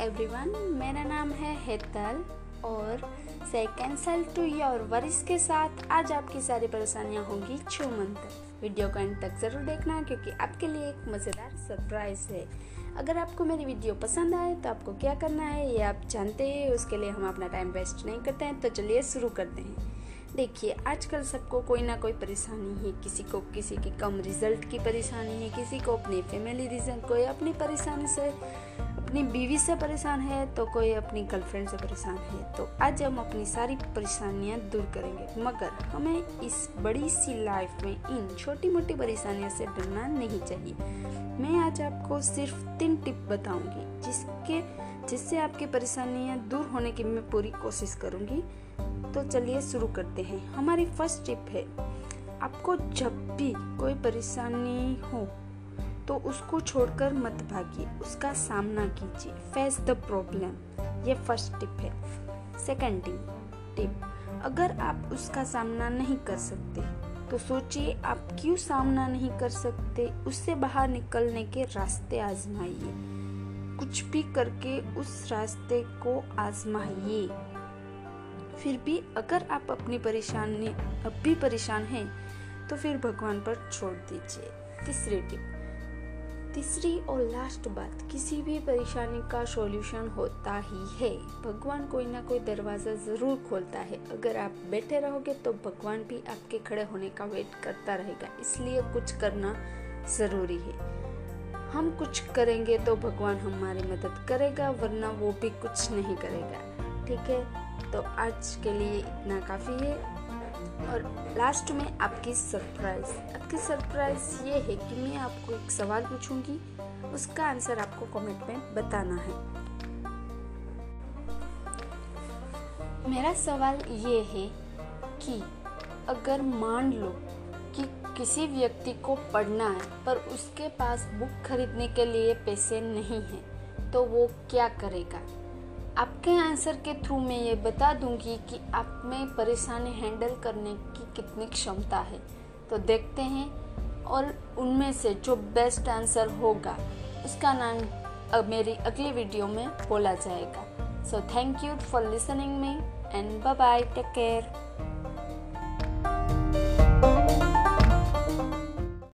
Everyone मेरा नाम है हेतल और सेकेंड सेल टू योर वरिस के साथ आज आपकी सारी परेशानियाँ होंगी छो मंथ तक वीडियो को एंड तक ज़रूर देखना क्योंकि आपके लिए एक मज़ेदार सरप्राइज़ है। अगर आपको मेरी वीडियो पसंद आए तो आपको क्या करना है, ये आप जानते हैं, उसके लिए हम अपना टाइम वेस्ट नहीं करते हैं तो चलिए शुरू करते हैं। देखिए, आजकल सबको कोई ना कोई परेशानी है, किसी को किसी के कम रिज़ल्ट की परेशानी है, किसी को अपनी फैमिली रीज़न कोई अपनी परेशानी से अपनी बीवी से परेशान है तो कोई अपनी गर्लफ्रेंड से परेशान है तो आज हम अपनी सारी परेशानियाँ दूर करेंगे। मगर हमें इस बड़ी सी लाइफ में इन छोटी मोटी परेशानियों से डरना नहीं चाहिए। मैं आज आपको सिर्फ़ तीन टिप बताऊँगी, जिसके, जिससे आपकी परेशानियाँ दूर होने की मैं पूरी कोशिश करूँगी। तो चलिए शुरू करते हैं। हमारी फ़र्स्ट टिप है, आपको जब भी कोई परेशानी हो उसको छोड़कर मत भागिए। उसका सामना कीजिए। फेस द प्रॉब्लम ये फ़र्स्ट टिप है। सेकंड टिप अगर आप उसका सामना नहीं कर सकते तो सोचिए आप क्यों सामना नहीं कर सकते? उससे बाहर निकलने के रास्ते आजमाइए। कुछ भी करके उस रास्ते को आजमाइए। फिर भी अगर आप अपनी परेशानी, अब भी परेशान हैं तो फिर भगवान पर छोड़ दीजिए। तीसरी टिप तीसरी और लास्ट बात, किसी भी परेशानी का सॉल्यूशन होता ही है। भगवान कोई ना कोई दरवाज़ा ज़रूर खोलता है। अगर आप बैठे रहोगे तो भगवान भी आपके खड़े होने का वेट करता रहेगा। इसलिए कुछ करना ज़रूरी है। हम कुछ करेंगे तो भगवान हमारी मदद करेगा, वरना वो भी कुछ नहीं करेगा। ठीक है? तो आज के लिए इतना काफ़ी है। और लास्ट में आपकी सरप्राइज़ आपकी सरप्राइज़ ये है कि मैं आपको एक सवाल पूछूँगी, उसका आंसर आपको कमेंट में बताना है। मेरा सवाल ये है कि अगर मान लो कि किसी व्यक्ति को पढ़ना है, पर उसके पास बुक खरीदने के लिए पैसे नहीं हैं तो वो क्या करेगा? आपके आंसर के थ्रू मैं ये बता दूँगी कि आप में परेशानी हैंडल करने की कितनी क्षमता है। तो देखते हैं, और उनमें से जो बेस्ट आंसर होगा, उसका नाम अब मेरी अगली वीडियो में बोला जाएगा। So thank you for listening me and bye bye take care